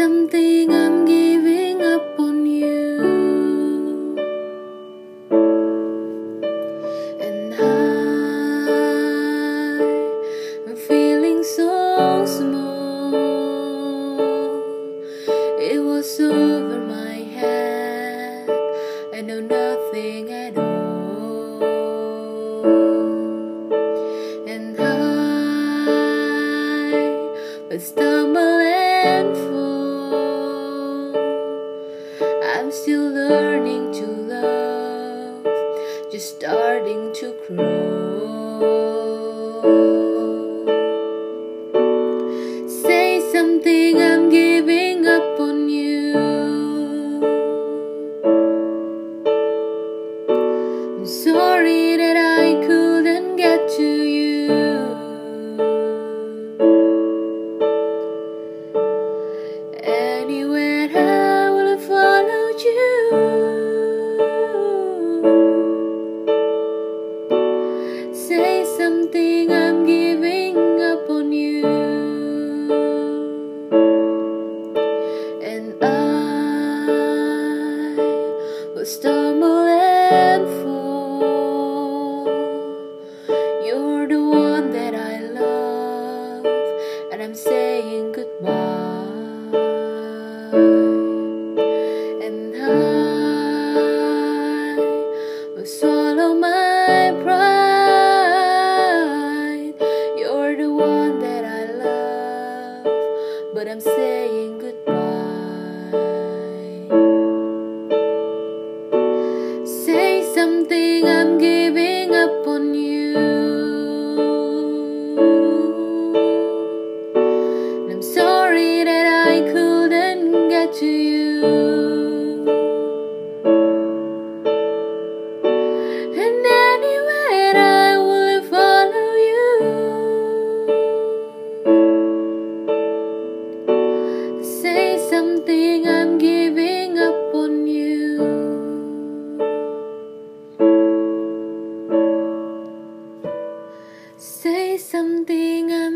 Something, I'm giving up on you. And I am feeling so small. It was over my head. I know nothing at all. Starting to crawl. Say something, I'm giving something, I'm giving up on you. And I will stumble and fall. You're the one that I love, and I'm saying goodbye. Something, I'm